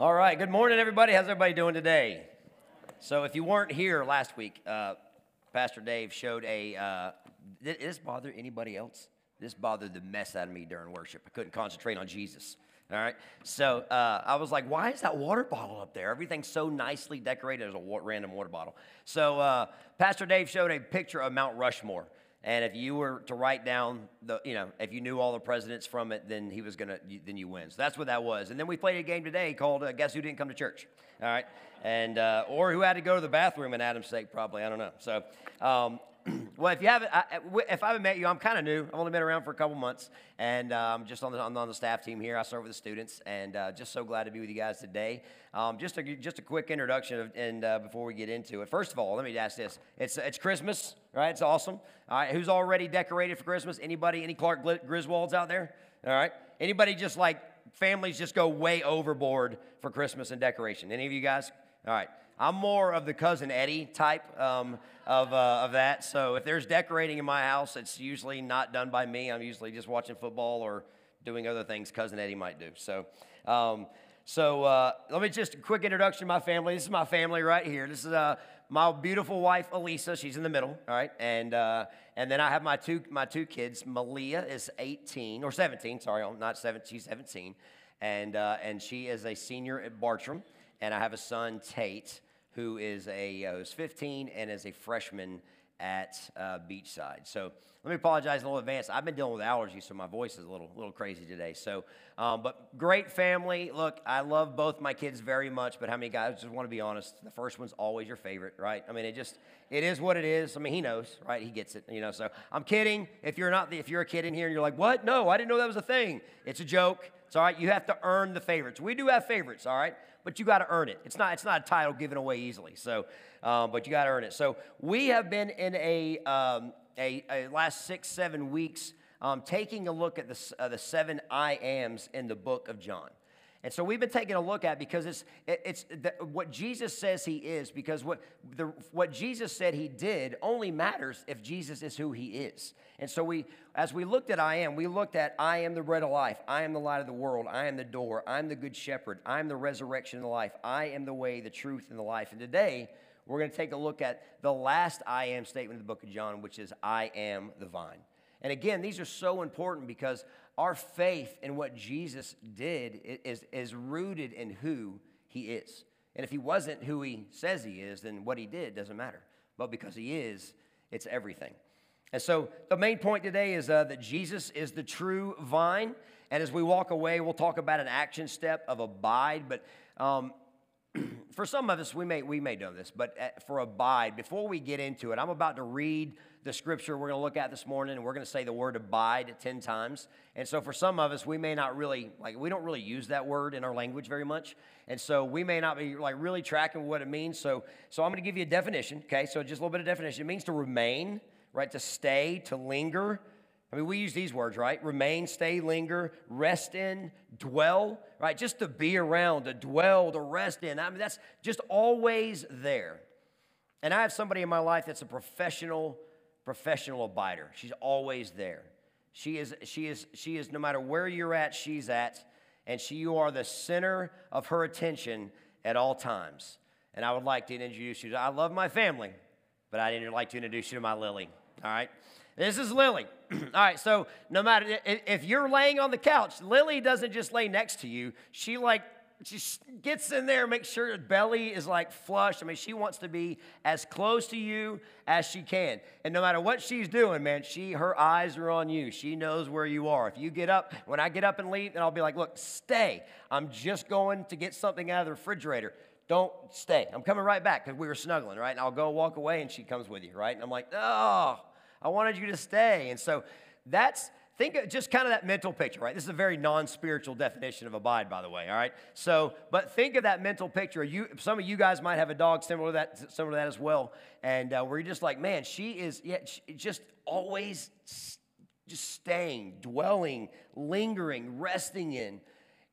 All right, good morning, everybody. How's everybody doing today? So, if you weren't here last week, uh, Pastor Dave showed a. Uh, did this bother anybody else? This bothered the mess out of me during worship. I couldn't concentrate on Jesus. All right. So uh, I was like, why is that water bottle up there? Everything's so nicely decorated as a wa- random water bottle. So uh, Pastor Dave showed a picture of Mount Rushmore. And if you were to write down the, you know, if you knew all the presidents from it, then he was gonna, then you win. So that's what that was. And then we played a game today called uh, Guess Who Didn't Come to Church? All right, and uh, or who had to go to the bathroom in Adam's sake, probably. I don't know. So, um, well, if you haven't, I, if I haven't met you, I'm kind of new. I've only been around for a couple months, and uh, I'm just on the, on the staff team here. I serve with the students, and uh, just so glad to be with you guys today. Um, just a just a quick introduction, of, and uh, before we get into it, first of all, let me ask this: It's it's Christmas, right? It's awesome. All right, who's already decorated for Christmas? Anybody? Any Clark Griswolds out there? All right, anybody just like families just go way overboard for Christmas and decoration? Any of you guys? All right. I'm more of the cousin Eddie type um, of, uh, of that. So if there's decorating in my house, it's usually not done by me. I'm usually just watching football or doing other things cousin Eddie might do. So, um, so uh, let me just quick introduction to my family. This is my family right here. This is uh, my beautiful wife Elisa. She's in the middle, all right, and uh, and then I have my two my two kids. Malia is 18 or 17. Sorry, I'm not 17. She's 17, and uh, and she is a senior at Bartram. And I have a son Tate who is a uh, who's 15 and is a freshman at uh, Beachside. So let me apologize in a little advance. I've been dealing with allergies, so my voice is a little little crazy today. So, um, but great family. Look, I love both my kids very much. But how many guys just want to be honest? The first one's always your favorite, right? I mean, it just it is what it is. I mean, he knows, right? He gets it, you know. So I'm kidding. If you're not, if you're a kid in here and you're like, what? No, I didn't know that was a thing. It's a joke. It's all right. You have to earn the favorites. We do have favorites, all right but you got to earn it. It's not, it's not a title given away easily. So, um, but you got to earn it. So we have been in a, um, a, a, last six, seven weeks um, taking a look at the, uh, the seven I ams in the book of John. And so we've been taking a look at because it's, it's the, what Jesus says he is, because what, the, what Jesus said he did only matters if Jesus is who he is. And so we, as we looked at I am, we looked at I am the bread of life, I am the light of the world, I am the door, I'm the good shepherd, I'm the resurrection and the life, I am the way, the truth, and the life. And today we're going to take a look at the last I am statement in the book of John, which is I am the vine. And again, these are so important because our faith in what Jesus did is, is rooted in who he is. And if he wasn't who he says he is, then what he did doesn't matter. But because he is, it's everything. And so the main point today is uh, that Jesus is the true vine. And as we walk away, we'll talk about an action step of abide. But um, for some of us, we may, we may know this, but uh, for abide, before we get into it, I'm about to read the scripture we're going to look at this morning, and we're going to say the word abide 10 times. And so for some of us, we may not really, like, we don't really use that word in our language very much. And so we may not be, like, really tracking what it means. So, so I'm going to give you a definition, okay? So just a little bit of definition. It means to remain, right? To stay, to linger. I mean, we use these words, right? Remain, stay, linger, rest in, dwell, right? Just to be around, to dwell, to rest in. I mean, that's just always there. And I have somebody in my life that's a professional professional abider. She's always there. She is, she is, she is, no matter where you're at, she's at, and she, you are the center of her attention at all times. And I would like to introduce you to, I love my family, but I'd like to introduce you to my Lily. All right? This is Lily. all right, so no matter if you're laying on the couch, Lily doesn't just lay next to you. She like she gets in there, makes sure her belly is like flush. I mean, she wants to be as close to you as she can. And no matter what she's doing, man, she her eyes are on you. She knows where you are. If you get up, when I get up and leave, and I'll be like, look, stay. I'm just going to get something out of the refrigerator. Don't stay. I'm coming right back because we were snuggling, right? And I'll go walk away and she comes with you, right? And I'm like, oh, I wanted you to stay. And so that's think of just kind of that mental picture, right? This is a very non-spiritual definition of abide, by the way, all right? So, but think of that mental picture. You, some of you guys might have a dog similar to that, similar to that as well, and uh, where you're just like, man, she is yeah, just always just staying, dwelling, lingering, resting in.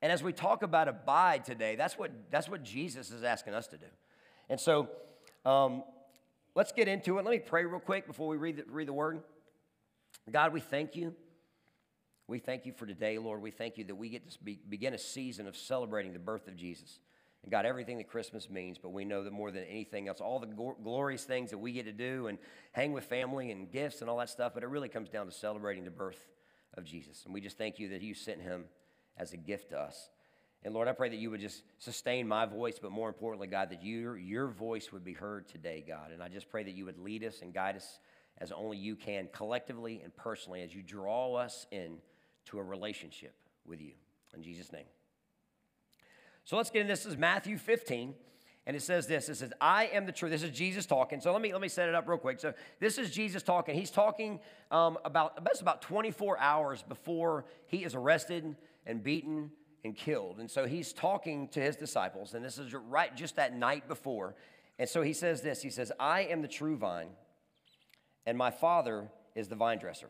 And as we talk about abide today, that's what that's what Jesus is asking us to do. And so, um, let's get into it. Let me pray real quick before we read the, read the word. God, we thank you. We thank you for today, Lord. We thank you that we get to be, begin a season of celebrating the birth of Jesus. and God, everything that Christmas means, but we know that more than anything else, all the glorious things that we get to do and hang with family and gifts and all that stuff, but it really comes down to celebrating the birth of Jesus. And we just thank you that you sent him as a gift to us. And Lord, I pray that you would just sustain my voice, but more importantly, God, that your, your voice would be heard today, God. And I just pray that you would lead us and guide us as only you can, collectively and personally, as you draw us in to a relationship with you. In Jesus' name. So let's get in. This is Matthew 15. And it says this. It says, I am the truth. This is Jesus talking. So let me let me set it up real quick. So this is Jesus talking. He's talking um, about that's about 24 hours before he is arrested and beaten and killed. And so he's talking to his disciples, and this is right just that night before. And so he says this. He says, I am the true vine, and my father is the vine dresser.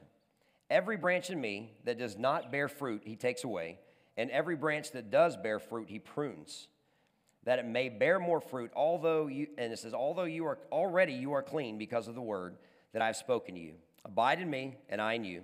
Every branch in me that does not bear fruit, he takes away and every branch that does bear fruit, he prunes, that it may bear more fruit. Although you, and it says, although you are already you are clean because of the word that I've spoken to you. Abide in me, and I in you.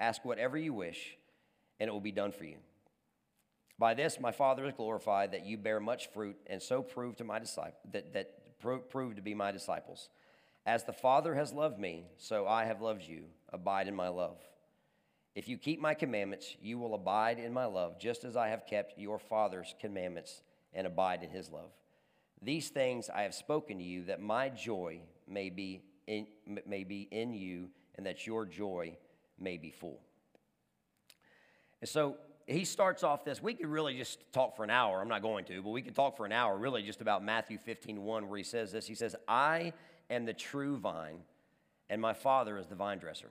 Ask whatever you wish, and it will be done for you. By this my Father is glorified that you bear much fruit, and so prove to my disciple that, that prove to be my disciples. As the Father has loved me, so I have loved you. Abide in my love. If you keep my commandments, you will abide in my love, just as I have kept your Father's commandments and abide in his love. These things I have spoken to you, that my joy may be in, may be in you, and that your joy may be full. And so he starts off this. We could really just talk for an hour. I'm not going to, but we could talk for an hour really just about Matthew 15 1, where he says this. He says, I am the true vine, and my Father is the vine dresser.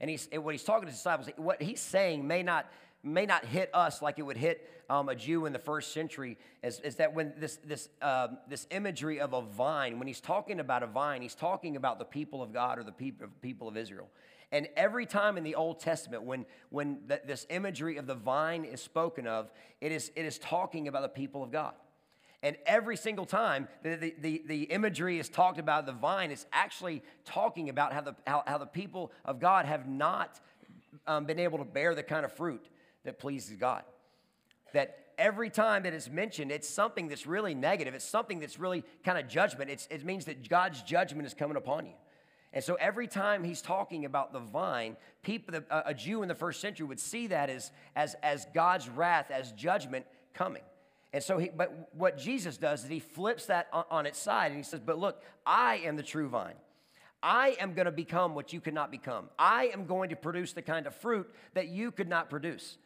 And he's, what he's talking to disciples, what he's saying may not, may not hit us like it would hit um, a Jew in the first century, is, is that when this, this, um, this imagery of a vine, when he's talking about a vine, he's talking about the people of God or the people, people of Israel. And every time in the Old Testament, when, when the, this imagery of the vine is spoken of, it is, it is talking about the people of God. And every single time the, the, the, the, imagery is talked about the vine, it's actually talking about how the, how, how the people of God have not um, been able to bear the kind of fruit that pleases God. That every time that it's mentioned, it's something that's really negative. It's something that's really kind of judgment. It's, it means that God's judgment is coming upon you. And so every time he's talking about the vine, people, a Jew in the first century would see that as, as, as God's wrath, as judgment coming. And so, he, but what Jesus does is he flips that on, on its side and he says, But look, I am the true vine. I am going to become what you could not become. I am going to produce the kind of fruit that you could not produce.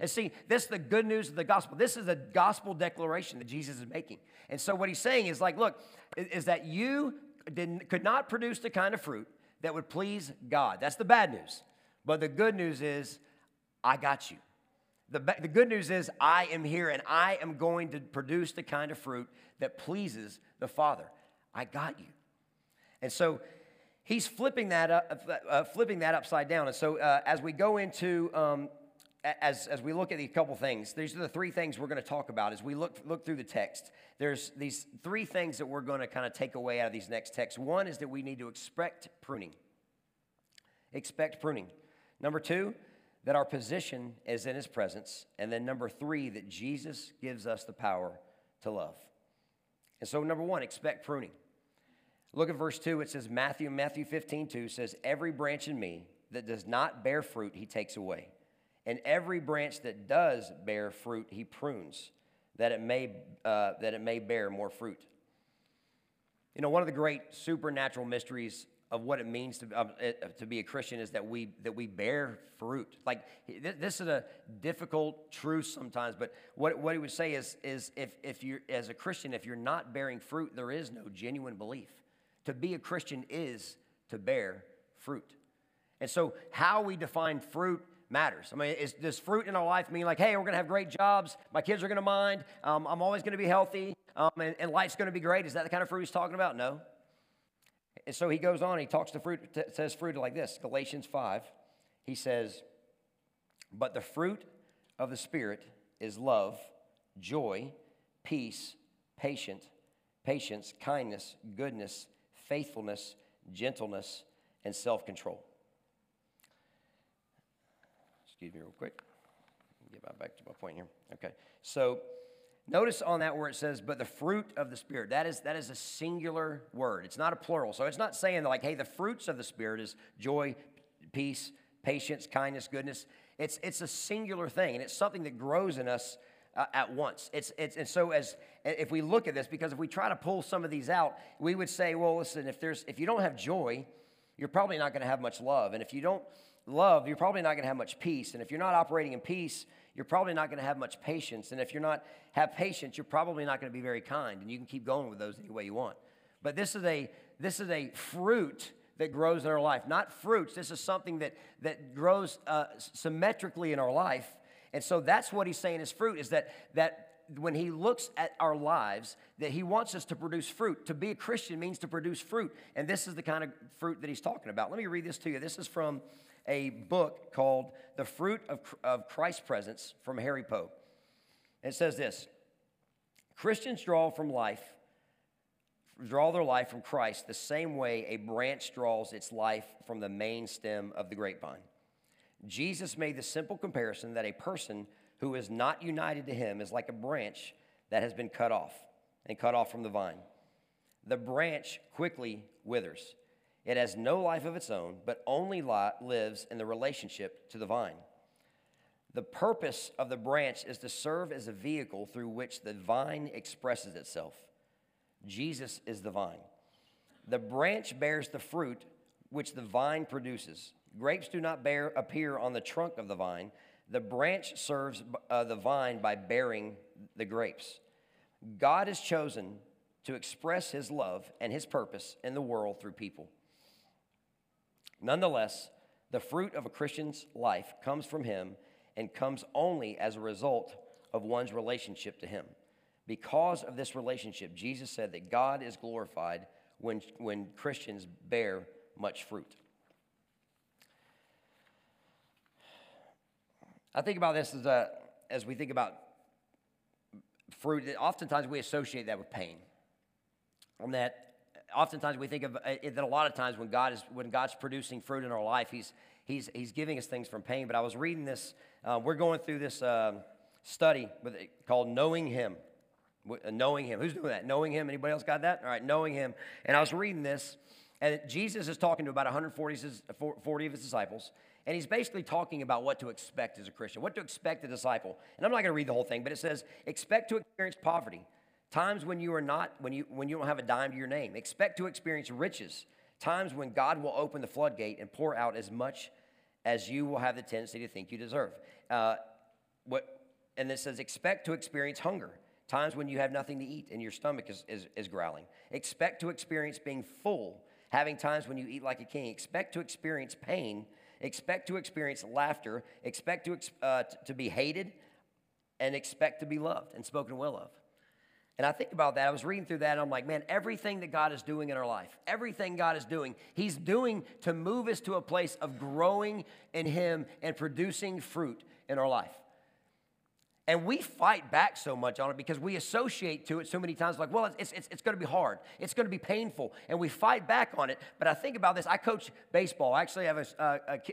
And see, this is the good news of the gospel. This is a gospel declaration that Jesus is making. And so, what he's saying is like, look, is that you didn't, could not produce the kind of fruit that would please God. That's the bad news. But the good news is, I got you. The, the good news is, I am here and I am going to produce the kind of fruit that pleases the Father. I got you. And so he's flipping that, up, uh, flipping that upside down. And so uh, as we go into, um, as, as we look at these couple things, these are the three things we're going to talk about as we look, look through the text. There's these three things that we're going to kind of take away out of these next texts. One is that we need to expect pruning. Expect pruning. Number two, that our position is in his presence. And then number three, that Jesus gives us the power to love. And so, number one, expect pruning. Look at verse 2. It says, Matthew, Matthew 15, 2 says, Every branch in me that does not bear fruit, he takes away. And every branch that does bear fruit, he prunes, that it may, uh, that it may bear more fruit. You know, one of the great supernatural mysteries of what it means to, uh, to be a Christian is that we, that we bear fruit. Like, this is a difficult truth sometimes, but what, what he would say is, is if, if you're, as a Christian, if you're not bearing fruit, there is no genuine belief. To be a Christian is to bear fruit. And so, how we define fruit matters. I mean, is, does fruit in our life mean like, hey, we're going to have great jobs, my kids are going to mind, um, I'm always going to be healthy, um, and, and life's going to be great? Is that the kind of fruit he's talking about? No. And so he goes on, he talks to fruit, says fruit like this Galatians 5. He says, But the fruit of the Spirit is love, joy, peace, patience, patience, kindness, goodness, faithfulness, gentleness, and self control. Excuse me, real quick. Get back to my point here. Okay. So notice on that where it says, but the fruit of the Spirit. That is, that is a singular word. It's not a plural. So it's not saying like, hey, the fruits of the Spirit is joy, peace, patience, kindness, goodness. It's, it's a singular thing, and it's something that grows in us uh, at once. It's, it's, and so as if we look at this, because if we try to pull some of these out, we would say, well, listen, if there's if you don't have joy, you're probably not going to have much love, and if you don't love, you're probably not going to have much peace, and if you're not operating in peace, you're probably not going to have much patience, and if you're not have patience, you're probably not going to be very kind, and you can keep going with those any way you want. But this is a this is a fruit that grows in our life, not fruits. This is something that that grows uh, symmetrically in our life and so that's what he's saying is fruit is that, that when he looks at our lives, that he wants us to produce fruit. To be a Christian means to produce fruit. And this is the kind of fruit that he's talking about. Let me read this to you. This is from a book called The Fruit of, of Christ's Presence from Harry Pope. It says this Christians draw from life, draw their life from Christ the same way a branch draws its life from the main stem of the grapevine. Jesus made the simple comparison that a person who is not united to him is like a branch that has been cut off and cut off from the vine. The branch quickly withers. It has no life of its own, but only lives in the relationship to the vine. The purpose of the branch is to serve as a vehicle through which the vine expresses itself. Jesus is the vine. The branch bears the fruit which the vine produces. Grapes do not bear, appear on the trunk of the vine. The branch serves uh, the vine by bearing the grapes. God has chosen to express his love and his purpose in the world through people. Nonetheless, the fruit of a Christian's life comes from him and comes only as a result of one's relationship to him. Because of this relationship, Jesus said that God is glorified when, when Christians bear much fruit. I think about this as, a, as we think about fruit, oftentimes we associate that with pain. And that oftentimes we think of uh, that a lot of times when God is when God's producing fruit in our life, He's He's He's giving us things from pain. But I was reading this. Uh, we're going through this uh, study with, called "Knowing Him." Uh, knowing Him. Who's doing that? Knowing Him. Anybody else got that? All right, knowing Him. And I was reading this, and Jesus is talking to about 140 of his disciples, and he's basically talking about what to expect as a Christian, what to expect a disciple. And I'm not going to read the whole thing, but it says, expect to experience poverty, times when you are not, when you, when you don't have a dime to your name. Expect to experience riches, times when God will open the floodgate and pour out as much as you will have the tendency to think you deserve. Uh, what, and it says, expect to experience hunger, times when you have nothing to eat and your stomach is, is, is growling. Expect to experience being full, having times when you eat like a king. Expect to experience pain expect to experience laughter, expect to, uh, to be hated, and expect to be loved and spoken well of. And I think about that. I was reading through that, and I'm like, man, everything that God is doing in our life, everything God is doing, He's doing to move us to a place of growing in Him and producing fruit in our life. And we fight back so much on it because we associate to it so many times like, well, it's, it's, it's going to be hard. It's going to be painful. And we fight back on it. But I think about this. I coach baseball. I actually have a,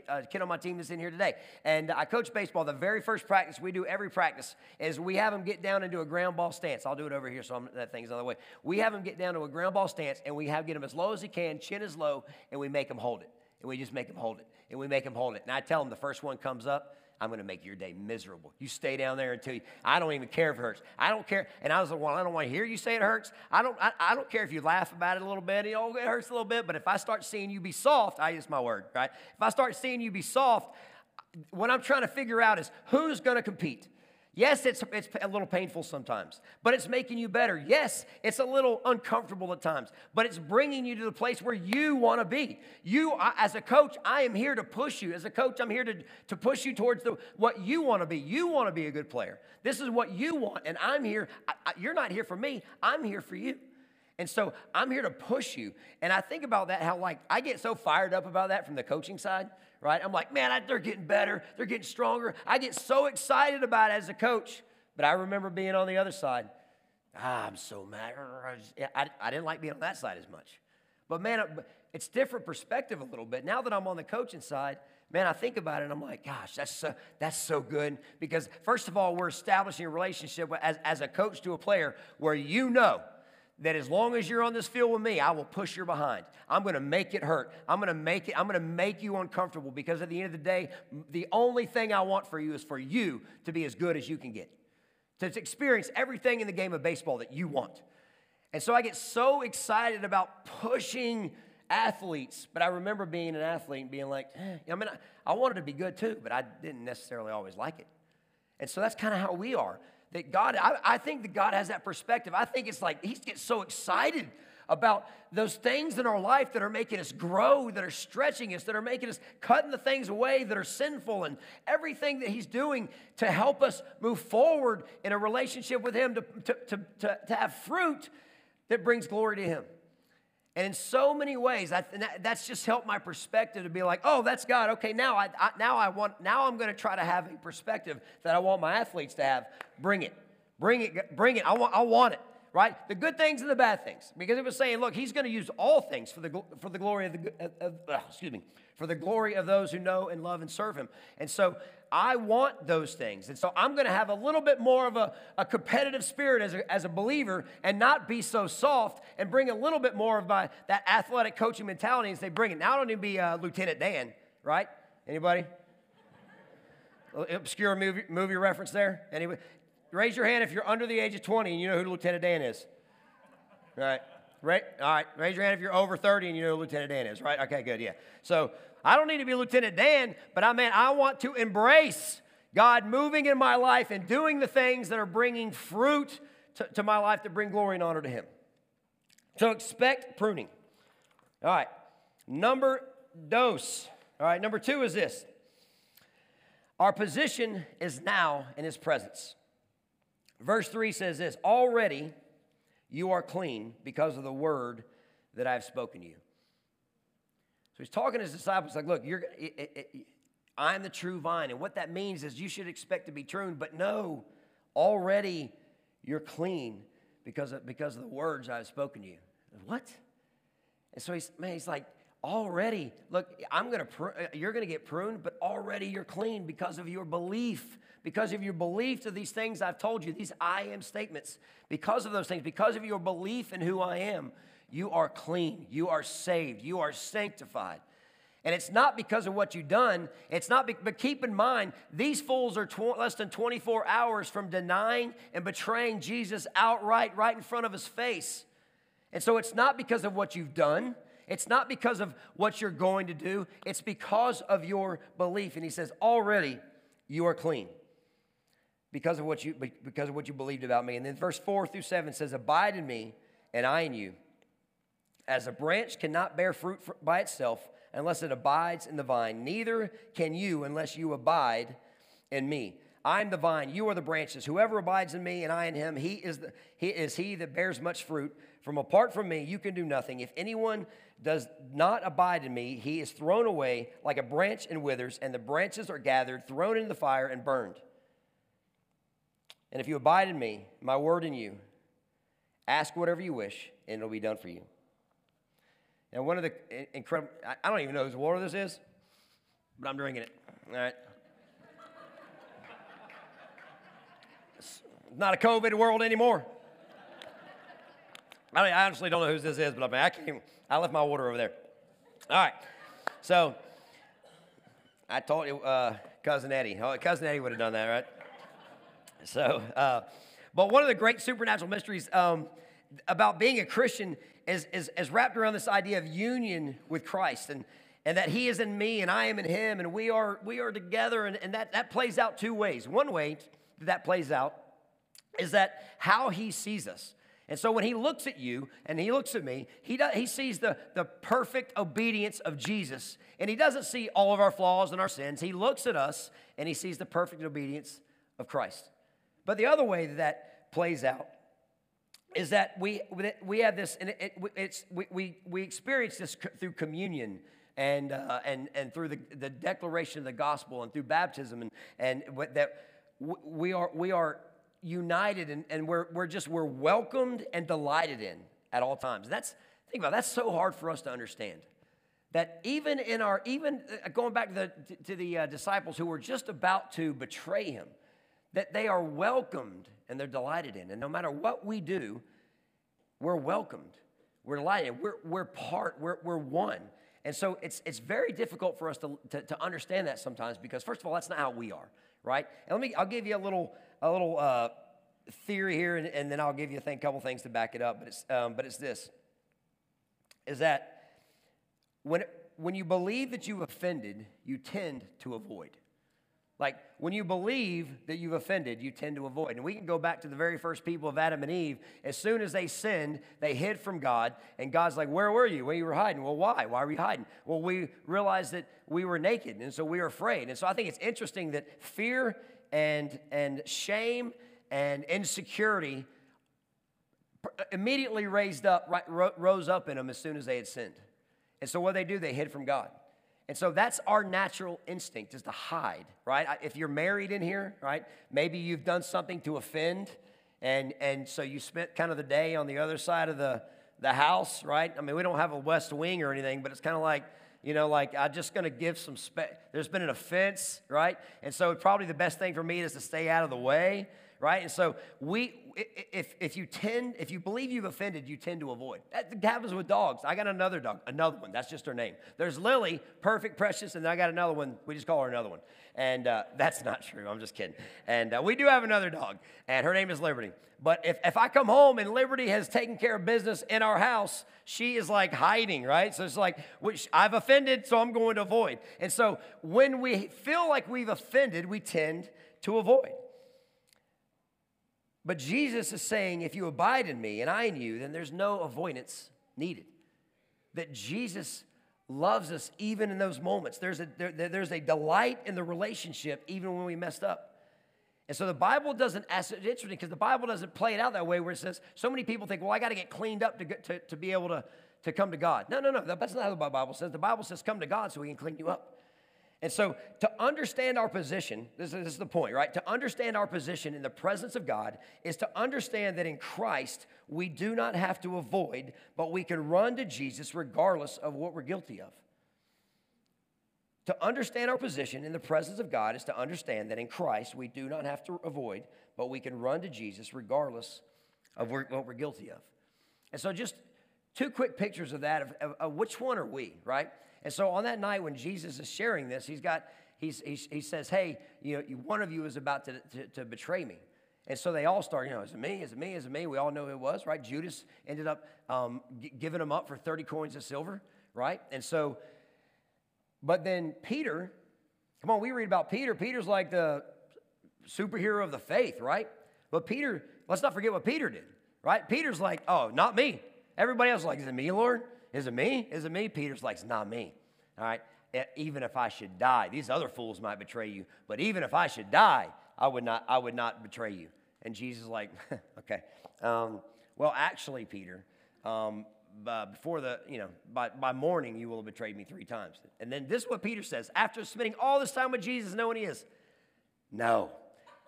a, a kid on my team that's in here today. And I coach baseball. The very first practice we do every practice is we have them get down into a ground ball stance. I'll do it over here so I'm, that thing's on the way. We have them get down to a ground ball stance and we have get them as low as he can, chin as low, and we make them hold it. And we just make them hold it. And we make them hold it. And I tell them the first one comes up, I'm going to make your day miserable. You stay down there until you, I don't even care if it hurts. I don't care. And I was like, well, I don't want to hear you say it hurts. I don't, I, I don't care if you laugh about it a little bit. You know, it hurts a little bit. But if I start seeing you be soft, I use my word, right? If I start seeing you be soft, what I'm trying to figure out is who's going to compete. Yes, it's, it's a little painful sometimes, but it's making you better. Yes, it's a little uncomfortable at times, but it's bringing you to the place where you want to be. You, as a coach, I am here to push you. As a coach, I'm here to, to push you towards the, what you want to be. You want to be a good player. This is what you want, and I'm here. I, I, you're not here for me, I'm here for you. And so I'm here to push you. And I think about that, how like I get so fired up about that from the coaching side right? I'm like, man, I, they're getting better. They're getting stronger. I get so excited about it as a coach. But I remember being on the other side. Ah, I'm so mad. I, I didn't like being on that side as much. But man, it's different perspective a little bit. Now that I'm on the coaching side, man, I think about it and I'm like, gosh, that's so, that's so good. Because first of all, we're establishing a relationship as, as a coach to a player where you know that as long as you're on this field with me, I will push your behind. I'm going to make it hurt. I'm going to make it I'm going to make you uncomfortable because at the end of the day, the only thing I want for you is for you to be as good as you can get. To experience everything in the game of baseball that you want. And so I get so excited about pushing athletes, but I remember being an athlete and being like, eh, I mean, I, I wanted to be good too, but I didn't necessarily always like it. And so that's kind of how we are that God, I, I think that God has that perspective. I think it's like He gets so excited about those things in our life that are making us grow, that are stretching us, that are making us cutting the things away that are sinful, and everything that He's doing to help us move forward in a relationship with Him to, to, to, to, to have fruit that brings glory to Him. And in so many ways, that's just helped my perspective to be like, oh, that's God. Okay, now I, I now I want now I'm going to try to have a perspective that I want my athletes to have. Bring it, bring it, bring it. I want, I want it. Right, the good things and the bad things, because it was saying, look, He's going to use all things for the for the glory of the of, uh, excuse me for the glory of those who know and love and serve Him. And so I want those things. And so I'm going to have a little bit more of a, a competitive spirit as a, as a believer and not be so soft and bring a little bit more of my that athletic coaching mentality and say, bring it. Now I don't need to be uh, Lieutenant Dan, right? Anybody? Obscure movie, movie reference there? Anybody? Raise your hand if you're under the age of 20 and you know who Lieutenant Dan is. Right? Right? All right. Raise your hand if you're over 30 and you know who Lieutenant Dan is, right? Okay, good. Yeah. So I don't need to be Lieutenant Dan, but I mean, I want to embrace God moving in my life and doing the things that are bringing fruit to, to my life that bring glory and honor to Him. So expect pruning. All right. Number dose. All right. Number two is this our position is now in His presence. Verse 3 says this Already you are clean because of the word that I have spoken to you. So he's talking to his disciples like, look, you're, it, it, it, I'm the true vine. And what that means is you should expect to be pruned, but no, already you're clean because of, because of the words I've spoken to you. What? And so he's, man, he's like, already, look, I'm gonna, pr- uh, you're gonna get pruned, but already you're clean because of your belief, because of your belief to these things I've told you, these I am statements. Because of those things, because of your belief in who I am, you are clean, you are saved, you are sanctified. And it's not because of what you've done. It's not, be- but keep in mind, these fools are tw- less than 24 hours from denying and betraying Jesus outright, right in front of his face. And so it's not because of what you've done. It's not because of what you're going to do. It's because of your belief. And he says, already you are clean because of what you, because of what you believed about me. And then verse 4 through 7 says, Abide in me, and I in you. As a branch cannot bear fruit by itself unless it abides in the vine, neither can you unless you abide in me. I'm the vine, you are the branches. Whoever abides in me and I in him, he is, the, he is he that bears much fruit. From apart from me, you can do nothing. If anyone does not abide in me, he is thrown away like a branch and withers, and the branches are gathered, thrown into the fire, and burned. And if you abide in me, my word in you, ask whatever you wish, and it'll be done for you. And one of the incredible, I don't even know whose water this is, but I'm drinking it. All right. It's not a COVID world anymore. I, mean, I honestly don't know whose this is, but I mean, I can't, I left my water over there. All right. So I told you, uh, Cousin Eddie. Oh, Cousin Eddie would have done that, right? So, uh, but one of the great supernatural mysteries um, about being a Christian is, is, is wrapped around this idea of union with Christ and, and that he is in me and I am in him and we are, we are together. And, and that, that plays out two ways. One way, that, that plays out is that how he sees us. And so when he looks at you and he looks at me, he, does, he sees the, the perfect obedience of Jesus. And he doesn't see all of our flaws and our sins. He looks at us and he sees the perfect obedience of Christ. But the other way that, that plays out is that we, we have this, and it, it's, we, we, we experience this through communion and, uh, and, and through the, the declaration of the gospel and through baptism, and, and that we are, we are united and, and we're, we're just, we're welcomed and delighted in at all times. That's, think about it, that's so hard for us to understand. That even in our, even uh, going back to the, to the uh, disciples who were just about to betray him, that they are welcomed and they're delighted in. And no matter what we do, we're welcomed. We're delighted. We're, we're part, we're, we're one. And so it's, it's very difficult for us to, to, to, understand that sometimes because, first of all, that's not how we are, right? And let me, I'll give you a little, a little uh, theory here, and, and, then I'll give you a thing, couple things to back it up. But it's, um, but it's this is that when, when you believe that you've offended, you tend to avoid. Like when you believe that you've offended, you tend to avoid. And we can go back to the very first people of Adam and Eve. As soon as they sinned, they hid from God. And God's like, Where were you? Where you were hiding? Well, why? Why were you hiding? Well, we realized that we were naked. And so we were afraid. And so I think it's interesting that fear and, and shame and insecurity immediately raised up, rose up in them as soon as they had sinned. And so what they do, they hid from God. And so that's our natural instinct is to hide, right? If you're married in here, right? Maybe you've done something to offend, and and so you spent kind of the day on the other side of the the house, right? I mean, we don't have a west wing or anything, but it's kind of like you know, like I'm just going to give some. Spe- There's been an offense, right? And so probably the best thing for me is to stay out of the way, right? And so we if, if you tend, if you believe you've offended, you tend to avoid. That happens with dogs. I got another dog, another one. That's just her name. There's Lily, perfect, precious, and then I got another one. We just call her another one. And uh, that's not true. I'm just kidding. And uh, we do have another dog, and her name is Liberty. But if, if I come home and Liberty has taken care of business in our house, she is like hiding, right? So it's like, which I've offended, so I'm going to avoid. And so when we feel like we've offended, we tend to avoid. But Jesus is saying, if you abide in me and I in you, then there's no avoidance needed. That Jesus loves us even in those moments. There's a, there, there's a delight in the relationship even when we messed up. And so the Bible doesn't, it's interesting because the Bible doesn't play it out that way where it says, so many people think, well, I got to get cleaned up to, to, to be able to, to come to God. No, no, no, that's not how the Bible says. The Bible says, come to God so we can clean you up. And so, to understand our position, this is, the point, right? To understand our position in the presence of God is to understand that in Christ, we do not have to avoid, but we can run to Jesus regardless of what we're guilty of. To understand our position in the presence of God is to understand that in Christ, we do not have to avoid, but we can run to Jesus regardless of what we're guilty of. And so, just two quick pictures of that of, of, of which one are we, right? And so on that night when Jesus is sharing this, he's got, he's, he's he says, hey, you know, one of you is about to, to, to betray me. And so they all start, you know, is it me? Is it me? Is it me? We all know who it was, right? Judas ended up um, g- giving him up for 30 coins of silver, right? And so, but then Peter, come on, we read about Peter. Peter's like the superhero of the faith, right? But Peter, let's not forget what Peter did, right? Peter's like, oh, not me. Everybody else is like, is it me, Lord? Is it me? Is it me? Peter's like, It's not me. All right. Even if I should die, these other fools might betray you, but even if I should die, I would not, I would not betray you. And Jesus is like, okay. Um, well, actually, Peter, um, before the, you know, by, by morning, you will have betrayed me three times. And then this is what Peter says after spending all this time with Jesus, knowing he is, no,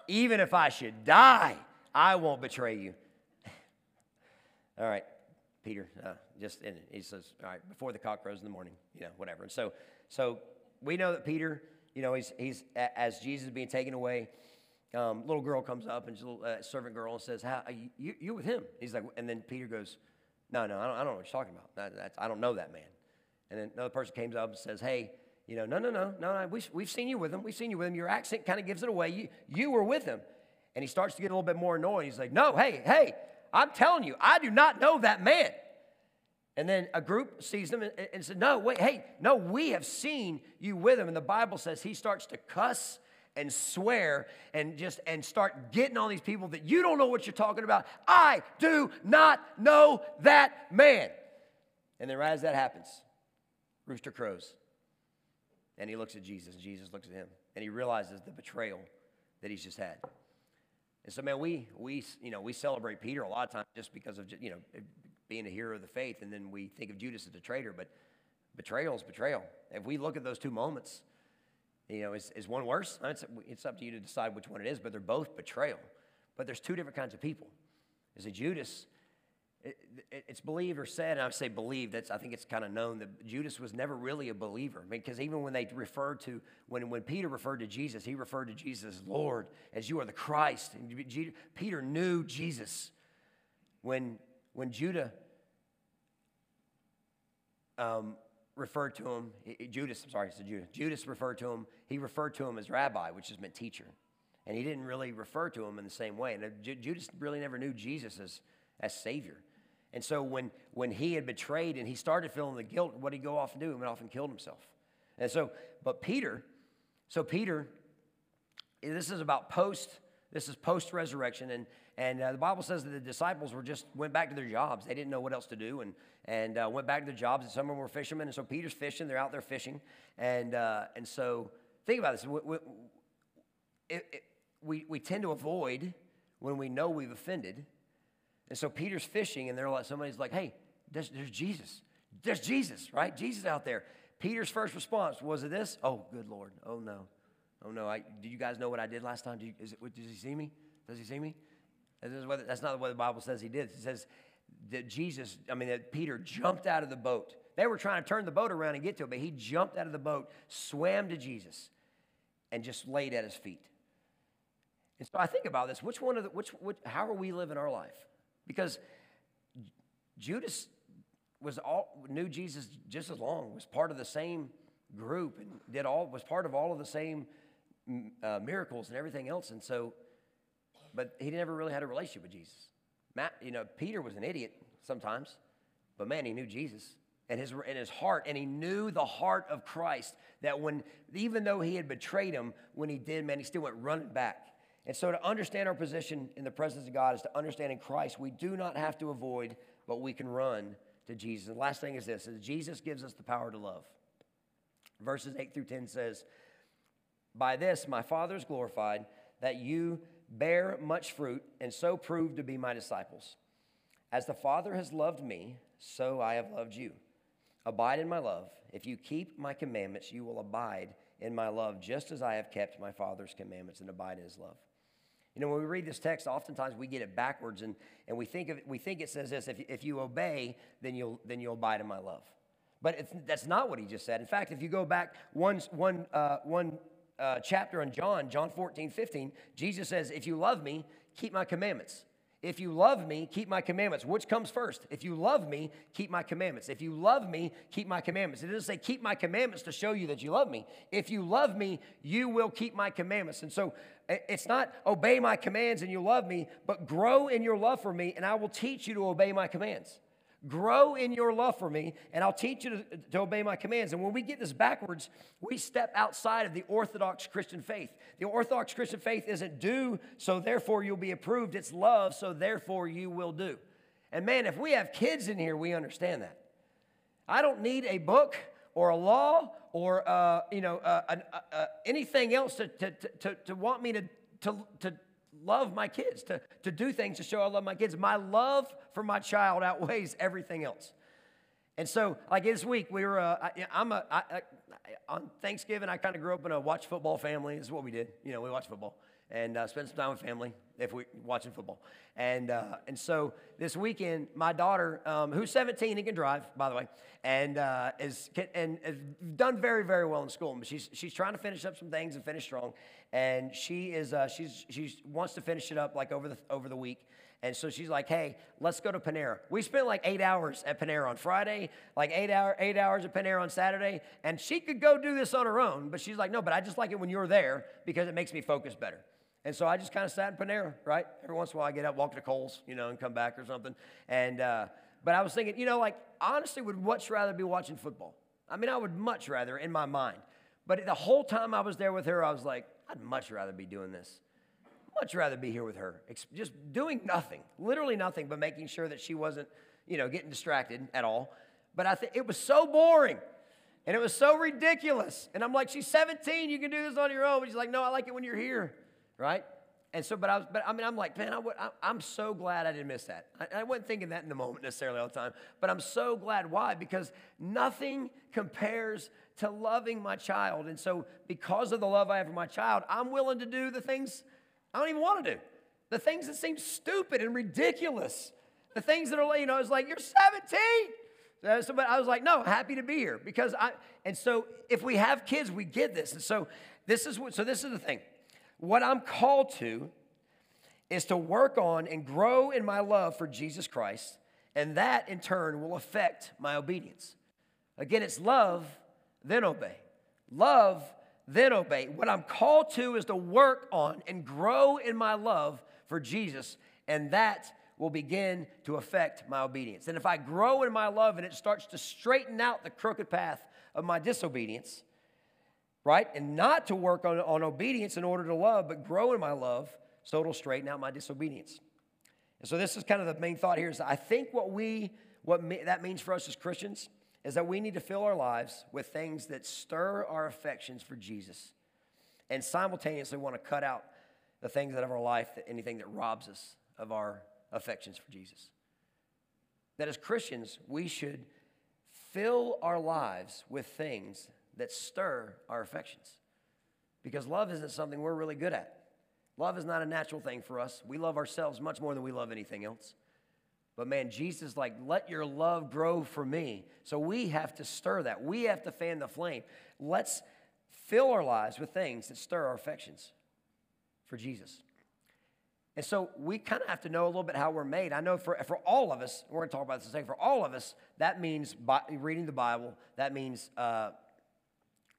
even if I should die, I won't betray you. all right. Peter, uh, just and he says, all right, before the cock crows in the morning, you know, whatever. And so, so we know that Peter, you know, he's he's as Jesus is being taken away. Um, little girl comes up and little, uh, servant girl and says, "How you, you with him?" He's like, and then Peter goes, "No, no, I don't, I don't know what you're talking about. That, I don't know that man." And then another person comes up and says, "Hey, you know, no, no, no, no, no. We've, we've seen you with him. We've seen you with him. Your accent kind of gives it away. You you were with him." And he starts to get a little bit more annoyed. He's like, "No, hey, hey, I'm telling you, I do not know that man. And then a group sees them and, and says, No, wait, hey, no, we have seen you with him. And the Bible says he starts to cuss and swear and just and start getting on these people that you don't know what you're talking about. I do not know that man. And then right as that happens, rooster crows. And he looks at Jesus, and Jesus looks at him, and he realizes the betrayal that he's just had. And so, man, we we you know we celebrate Peter a lot of times just because of you know being a hero of the faith, and then we think of Judas as a traitor. But betrayal is betrayal. If we look at those two moments, you know, is, is one worse? It's, it's up to you to decide which one it is, but they're both betrayal. But there's two different kinds of people. There's a Judas. It, it, it's believed or said, and I say believed, that's, I think it's kind of known that Judas was never really a believer. Because even when they referred to, when, when Peter referred to Jesus, he referred to Jesus as Lord, as you are the Christ. And Peter knew Jesus. When, when Judah um, referred to him, Judas, I'm sorry, it's Judas. Judas referred to him, he referred to him as rabbi, which just meant teacher. And he didn't really refer to him in the same way. And Judas really never knew Jesus as, as Savior. And so when, when he had betrayed and he started feeling the guilt, what did he go off and do? He went off and killed himself. And so, but Peter, so Peter, this is about post, this is post resurrection. And, and uh, the Bible says that the disciples were just went back to their jobs. They didn't know what else to do and, and uh, went back to their jobs. And some of them were fishermen. And so Peter's fishing. They're out there fishing. And, uh, and so think about this. We, we, it, we, we tend to avoid when we know we've offended. And so Peter's fishing, and they're like, somebody's like, hey, there's, there's Jesus. There's Jesus, right? Jesus out there. Peter's first response was it this? Oh, good Lord. Oh, no. Oh, no. I, do you guys know what I did last time? Do you, it, does he see me? Does he see me? That's not what the Bible says he did. It says that Jesus, I mean, that Peter jumped out of the boat. They were trying to turn the boat around and get to it, but he jumped out of the boat, swam to Jesus, and just laid at his feet. And so I think about this. Which one of the, which, which how are we living our life? Because Judas was all, knew Jesus just as long, was part of the same group, and did all, was part of all of the same uh, miracles and everything else. And so but he never really had a relationship with Jesus. Matt, you know, Peter was an idiot sometimes, but man, he knew Jesus and his in his heart, and he knew the heart of Christ. That when, even though he had betrayed him, when he did, man, he still went running back. And so, to understand our position in the presence of God is to understand in Christ, we do not have to avoid, but we can run to Jesus. And the last thing is this: is Jesus gives us the power to love. Verses eight through ten says, "By this my Father is glorified, that you." bear much fruit, and so prove to be my disciples. As the Father has loved me, so I have loved you. Abide in my love. If you keep my commandments, you will abide in my love, just as I have kept my Father's commandments and abide in his love. You know, when we read this text, oftentimes we get it backwards and, and we, think of, we think it says this if, if you obey, then you'll, then you'll abide in my love. But that's not what he just said. In fact, if you go back one, one, uh, one uh, chapter in John, John 14, 15, Jesus says, If you love me, keep my commandments. If you love me, keep my commandments. Which comes first? If you love me, keep my commandments. If you love me, keep my commandments. It doesn't say keep my commandments to show you that you love me. If you love me, you will keep my commandments. And so it's not obey my commands and you love me, but grow in your love for me, and I will teach you to obey my commands. Grow in your love for me, and I'll teach you to, to, obey my commands. And when we get this backwards, we step outside of the Orthodox Christian faith. The Orthodox Christian faith isn't do, so therefore you'll be approved. It's love, so therefore you will do. And man, if we have kids in here, we understand that. I don't need a book or a law or uh, you know uh, uh, uh anything else to, to, to, to want me to, to, to love my kids, to, to do things to show I love my kids. My love for my child outweighs everything else. And so, like this week, we were, uh, I, I'm a, I, I, on Thanksgiving, I kind of grew up in a watch football family. Is what we did. You know, we watch football and uh, spend some time with family if we're watching football. And, uh, and so this weekend, my daughter, um, who's 17 and can drive, by the way, and, uh, is, and has done very, very well in school. She's, she's trying to finish up some things and finish strong. And she is, uh, she's, she wants to finish it up like over the, over the week. And so she's like, hey, let's go to Panera. We spent like eight hours at Panera on Friday, like eight, hour, eight hours at Panera on Saturday. And she could go do this on her own, but she's like, no, but I just like it when you're there because it makes me focus better. And so I just kind of sat in Panera, right? Every once in a while I get up, walk to Kohl's, you know, and come back or something. And, uh, but I was thinking, you know, like, honestly would much rather be watching football. I mean, I would much rather in my mind. But the whole time I was there with her, I was like, I'd much rather be doing this. Much rather be here with her, just doing nothing, literally nothing, but making sure that she wasn't, you know, getting distracted at all. But I think it was so boring. And it was so ridiculous. And I'm like, she's 17, you can do this on your own. But she's like, no, I like it when you're here, right? And so, but I was, but I mean, I'm like, man, I would, I, am so glad I didn't miss that. I, I wasn't thinking that in the moment necessarily all the time, but I'm so glad. Why? Because nothing compares to loving my child. And so, because of the love I have for my child, I'm willing to do the things I don't even want to do, the things that seem stupid and ridiculous, the things that are, you know, it's like, you're 17. Uh, so, but I was like, no, happy to be here because I, and so if we have kids, we get this. And so this is what, so this is the thing. What I'm called to is to work on and grow in my love for Jesus Christ, and that in turn will affect my obedience. Again, it's love, then obey. Love, then obey. What I'm called to is to work on and grow in my love for Jesus, and that will begin to affect my obedience. And if I grow in my love and it starts to straighten out the crooked path of my disobedience, right? And not to work on, on obedience in order to love, but grow in my love so it'll straighten out my disobedience. And so this is kind of the main thought here is I think what we what me, that means for us as Christians is that we need to fill our lives with things that stir our affections for Jesus and simultaneously want to cut out the things out of our life, that anything that robs us of our affections for Jesus. That as Christians, we should fill our lives with things that stir our affections. Because love isn't something we're really good at. Love is not a natural thing for us. We love ourselves much more than we love anything else. But man, Jesus like, let your love grow for me. So we have to stir that. We have to fan the flame. Let's fill our lives with things that stir our affections for Jesus. And so we kind of have to know a little bit how we're made. I know for, for all of us, we're going to talk about this in a second, for all of us, that means reading the Bible, that means uh,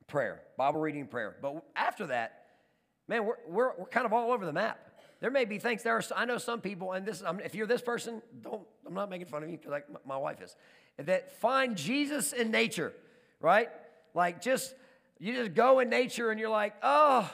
prayer, Bible reading prayer. But after that, man, we're, we're, we're kind of all over the map. There may be things there. Are, I know some people, and this, I'm, if you're this person, don't. I'm not making fun of you because like my wife is. That find Jesus in nature, right? Like just you just go in nature and you're like, oh,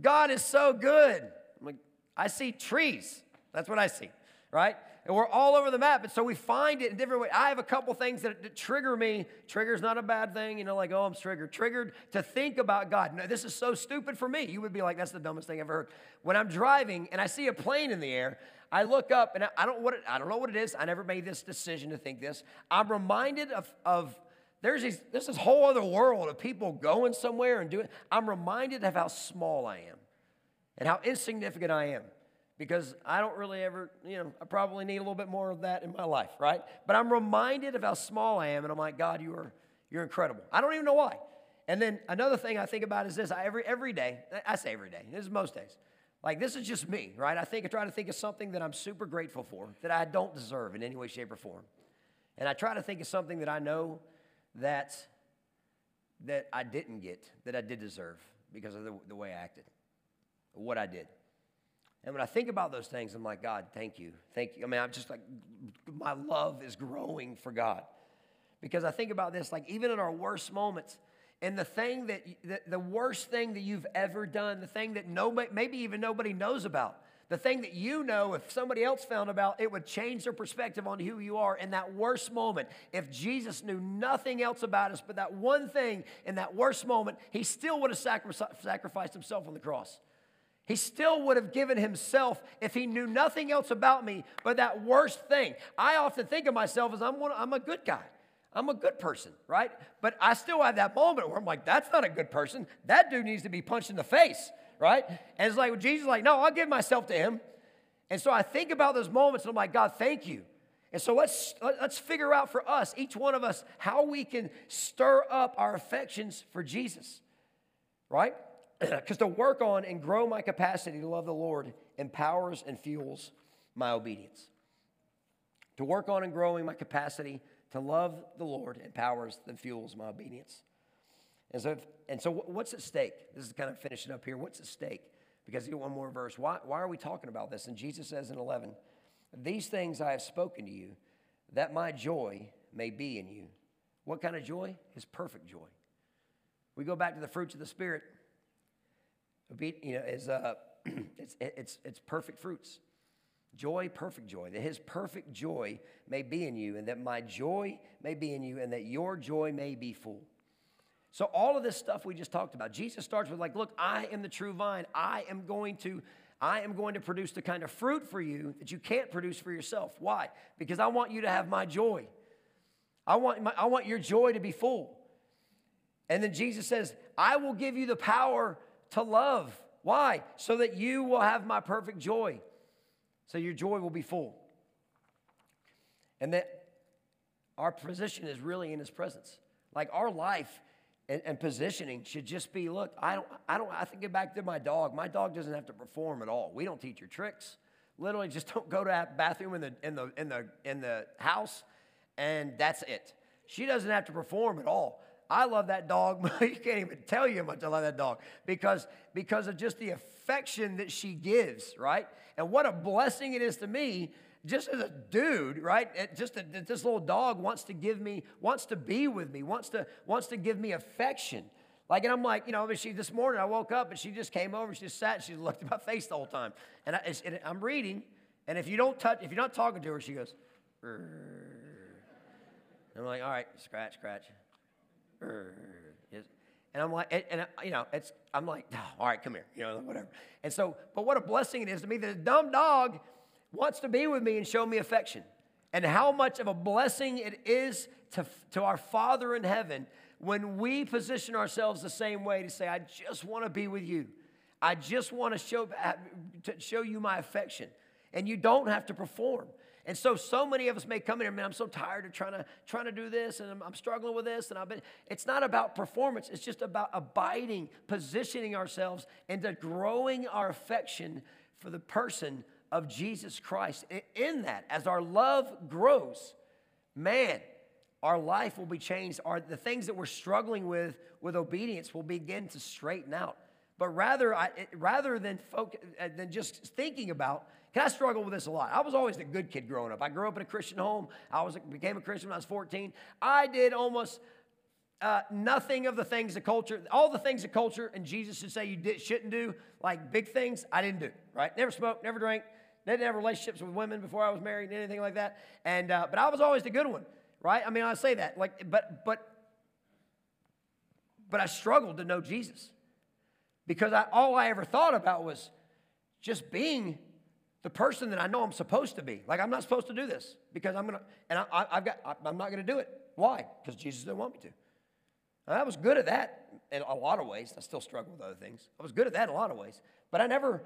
God is so good. I'm like, I see trees. That's what I see, right? And we're all over the map. And so we find it in different ways. I have a couple things that, that trigger me. Trigger's not a bad thing, you know, like, oh, I'm triggered. Triggered to think about God. No, this is so stupid for me. You would be like, that's the dumbest thing I've ever heard. When I'm driving and I see a plane in the air, I look up and I don't, what it, I don't know what it is. I never made this decision to think this. I'm reminded of, of there's these, this is whole other world of people going somewhere and doing. I'm reminded of how small I am and how insignificant I am because I don't really ever, you know, I probably need a little bit more of that in my life, right? But I'm reminded of how small I am, and I'm like, God, you are, you're incredible. I don't even know why. And then another thing I think about is this: I, every every day, I say every day. This is most days. Like this is just me, right? I think I try to think of something that I'm super grateful for that I don't deserve in any way, shape, or form, and I try to think of something that I know that that I didn't get that I did deserve because of the, the way I acted, what I did. And when I think about those things, I'm like, God, thank you. Thank you. I mean, I'm just like, my love is growing for God. Because I think about this, like, even in our worst moments, and the thing that, the, the worst thing that you've ever done, the thing that nobody, maybe even nobody knows about, the thing that you know, if somebody else found about, it would change their perspective on who you are in that worst moment. If Jesus knew nothing else about us but that one thing in that worst moment, he still would have sacrificed himself on the cross. He still would have given himself if he knew nothing else about me but that worst thing. I often think of myself as I'm, one, I'm a good guy. I'm a good person, right? But I still have that moment where I'm like, that's not a good person. That dude needs to be punched in the face, right? And it's like, Jesus is like, no, I'll give myself to him. And so I think about those moments and I'm like, God, thank you. And so let's, let's figure out for us, each one of us, how we can stir up our affections for Jesus, right? Because to work on and grow my capacity to love the Lord empowers and fuels my obedience. To work on and growing my capacity to love the Lord empowers and fuels my obedience. And so, if, and so what's at stake? This is kind of finishing up here. What's at stake? Because you get one more verse. Why, why are we talking about this? And Jesus says in 11, These things I have spoken to you, that my joy may be in you. What kind of joy? His perfect joy. We go back to the fruits of the Spirit. You know, is uh, it's, it's, it's perfect fruits. Joy, perfect joy. That his perfect joy may be in you, and that my joy may be in you, and that your joy may be full. So, all of this stuff we just talked about, Jesus starts with, like, look, I am the true vine. I am going to. I am going to produce the kind of fruit for you that you can't produce for yourself. Why? Because I want you to have my joy. I want, my, I want your joy to be full. And then Jesus says, I will give you the power to love. Why? So that you will have my perfect joy. So your joy will be full. And that our position is really in his presence. Like our life and, and, positioning should just be look, I don't, I don't, I think get back to my dog. My dog doesn't have to perform at all. We don't teach her tricks. Literally, just don't go to that bathroom in the, in the, in the, in the house, and that's it. She doesn't have to perform at all. I love that dog, you can't even tell you how much I love that dog because, because of just the affection that she gives, right? And what a blessing it is to me, just as a dude, right? It, just that this little dog wants to give me, wants to be with me, wants to, wants to give me affection. Like, and I'm like, you know, she this morning I woke up and she just came over, she just sat, and she looked at my face the whole time. And, I, am reading, and if you don't touch, if you're not talking to her, she goes, I'm like, all right, scratch, scratch. And I'm like, and, and, you know, it's, I'm like, oh, all right, come here, you know, whatever. And so, but what a blessing it is to me that a dumb dog wants to be with me and show me affection. And how much of a blessing it is to, to our Father in heaven when we position ourselves the same way to say, I just want to be with you. I just want to show, to show you my affection. And you don't have to perform. And so, so many of us may come in here, man, I'm so tired of trying to, trying to do this and I'm, I'm struggling with this. And I've been, it's not about performance, it's just about abiding, positioning ourselves into growing our affection for the person of Jesus Christ. In that, as our love grows, man, our life will be changed. Our, the things that we're struggling with with obedience will begin to straighten out. But rather, I, rather than, focus, uh, than just thinking about I struggle with this a lot? I was always the good kid growing up. I grew up in a Christian home. I was became a Christian when I was 14. I did almost uh, nothing of the things the culture, all the things the culture and Jesus should say you did, shouldn't do, like big things, I didn't do, right? Never smoked, never drank, didn't have relationships with women before I was married, anything like that. And, uh, but I was always the good one, right? I mean, I say that, like, but, but, but I struggled to know Jesus because I, all I ever thought about was just being the person that I know I'm supposed to be. Like, I'm not supposed to do this because I'm going to, and I, have got, I, am not going to do it. Why? Because Jesus didn't want me to. And I was good at that in a lot of ways. I still struggle with other things. I was good at that in a lot of ways. But I never,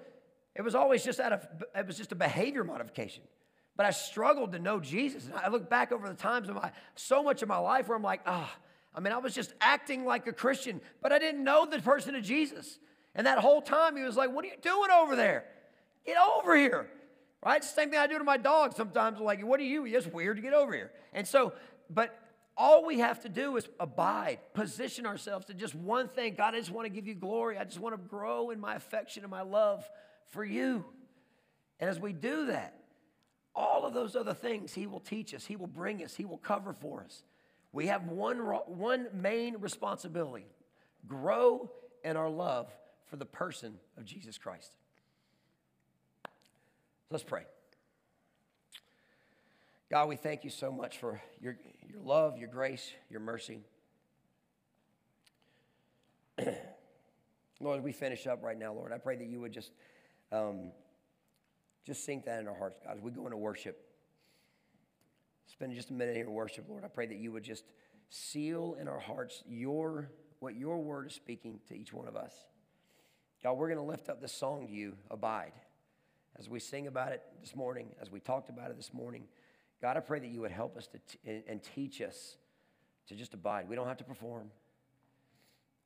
it was always just out of, it was just a behavior modification. But I struggled to know Jesus. And I look back over the times of my, so much of my life where I'm like, ah, oh, I mean, I was just acting like a Christian, but I didn't know the person of Jesus. And that whole time he was like, what are you doing over there? Get over here. Right? Same thing I do to my dog sometimes. Like, what are you? It's weird to get over here. And so, but all we have to do is abide, position ourselves to just one thing. God, I just want to give you glory. I just want to grow in my affection and my love for you. And as we do that, all of those other things He will teach us, He will bring us, He will cover for us. We have one, one main responsibility grow in our love for the person of Jesus Christ. Let's pray. God, we thank you so much for your, your love, your grace, your mercy. Lord, as we finish up right now, Lord. I pray that you would just, um, just sink that in our hearts, God, as we go into worship. Spend just a minute here in worship, Lord. I pray that you would just seal in our hearts your what your word is speaking to each one of us. God, we're going to lift up this song to you, Abide as we sing about it this morning, as we talked about it this morning, God, I pray that you would help us to t- and teach us to just abide. We don't have to perform.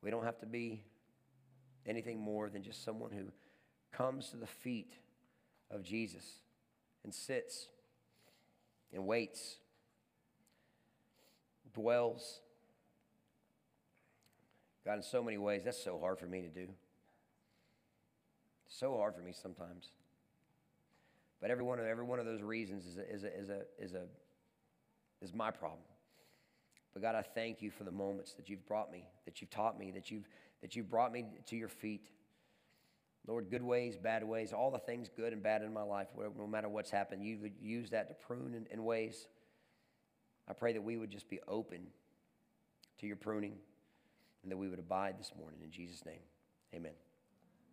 We don't have to be anything more than just someone who comes to the feet of Jesus and sits and waits, dwells. God, in so many ways, that's so hard for me to do. So hard for me sometimes. But every one of, every one of those reasons is a, is, a, is, a, is, a, is my problem. But God, I thank you for the moments that you've brought me, that you've taught me, that you've, that you've brought me to your feet. Lord, good ways, bad ways, all the things good and bad in my life, no matter what's happened, you would use that to prune in, in ways. I pray that we would just be open to your pruning and that we would abide this morning. In Jesus' name, amen.